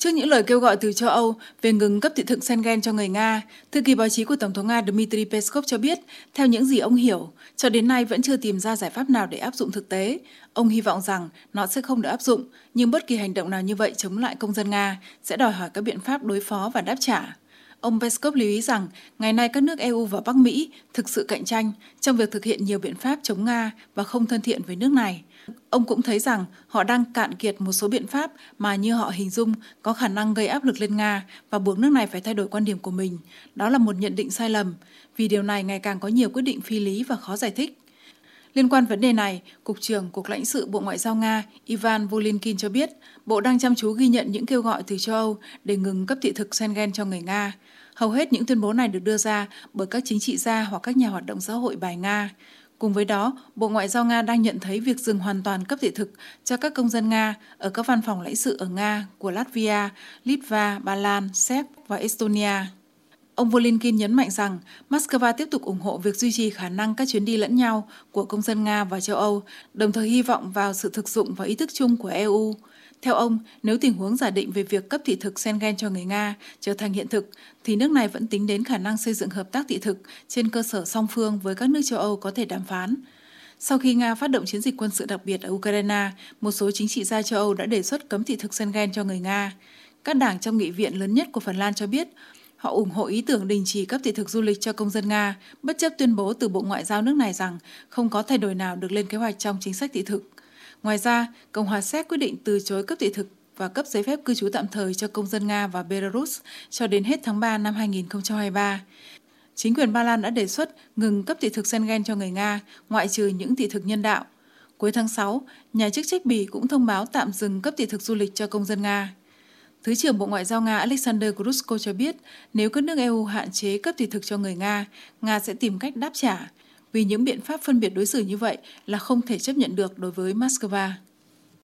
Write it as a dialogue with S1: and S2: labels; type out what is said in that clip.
S1: Trước những lời kêu gọi từ châu Âu về ngừng cấp thị thực Schengen cho người Nga, thư ký báo chí của Tổng thống Nga Dmitry Peskov cho biết, theo những gì ông hiểu, cho đến nay vẫn chưa tìm ra giải pháp nào để áp dụng thực tế. Ông hy vọng rằng nó sẽ không được áp dụng, nhưng bất kỳ hành động nào như vậy chống lại công dân Nga sẽ đòi hỏi các biện pháp đối phó và đáp trả. Ông Peskov lưu ý rằng, ngày nay các nước EU và Bắc Mỹ thực sự cạnh tranh trong việc thực hiện nhiều biện pháp chống Nga và không thân thiện với nước này. Ông cũng thấy rằng họ đang cạn kiệt một số biện pháp mà như họ hình dung có khả năng gây áp lực lên Nga và buộc nước này phải thay đổi quan điểm của mình. Đó là một nhận định sai lầm, vì điều này ngày càng có nhiều quyết định phi lý và khó giải thích. Liên quan vấn đề này, Cục trưởng Cục lãnh sự Bộ Ngoại giao Nga Ivan Volinkin cho biết, Bộ đang chăm chú ghi nhận những kêu gọi từ châu Âu để ngừng cấp thị thực Schengen cho người Nga. Hầu hết những tuyên bố này được đưa ra bởi các chính trị gia hoặc các nhà hoạt động xã hội bài Nga. Cùng với đó, Bộ Ngoại giao Nga đang nhận thấy việc dừng hoàn toàn cấp thị thực cho các công dân Nga ở các văn phòng lãnh sự ở Nga của Latvia, Litva, Ba Lan, Séc và Estonia. Ông Volinkin nhấn mạnh rằng Moscow tiếp tục ủng hộ việc duy trì khả năng các chuyến đi lẫn nhau của công dân Nga và châu Âu, đồng thời hy vọng vào sự thực dụng và ý thức chung của EU. Theo ông, nếu tình huống giả định về việc cấp thị thực Schengen cho người Nga trở thành hiện thực, thì nước này vẫn tính đến khả năng xây dựng hợp tác thị thực trên cơ sở song phương với các nước châu Âu có thể đàm phán. Sau khi Nga phát động chiến dịch quân sự đặc biệt ở Ukraine, một số chính trị gia châu Âu đã đề xuất cấm thị thực Schengen cho người Nga. Các đảng trong nghị viện lớn nhất của Phần Lan cho biết họ ủng hộ ý tưởng đình chỉ cấp thị thực du lịch cho công dân Nga, bất chấp tuyên bố từ Bộ Ngoại giao nước này rằng không có thay đổi nào được lên kế hoạch trong chính sách thị thực. Ngoài ra, Cộng hòa Séc quyết định từ chối cấp thị thực và cấp giấy phép cư trú tạm thời cho công dân Nga và Belarus cho đến hết tháng 3 năm 2023. Chính quyền Ba Lan đã đề xuất ngừng cấp thị thực Schengen cho người Nga, ngoại trừ những thị thực nhân đạo. Cuối tháng 6, nhà chức trách Bỉ cũng thông báo tạm dừng cấp thị thực du lịch cho công dân Nga. Thứ trưởng Bộ Ngoại giao Nga Alexander Grushko cho biết, nếu các nước EU hạn chế cấp thị thực cho người Nga, Nga sẽ tìm cách đáp trả, vì những biện pháp phân biệt đối xử như vậy là không thể chấp nhận được đối với Moscow.